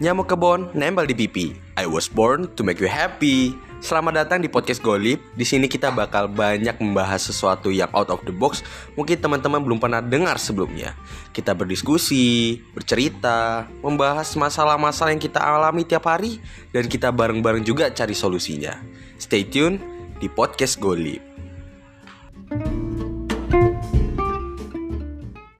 Nyamuk kebon nempel di pipi. I was born to make you happy. Selamat datang di podcast Golip. Di sini kita bakal banyak membahas sesuatu yang out of the box. Mungkin teman-teman belum pernah dengar sebelumnya. Kita berdiskusi, bercerita, membahas masalah-masalah yang kita alami tiap hari dan kita bareng-bareng juga cari solusinya. Stay tune di podcast Golip.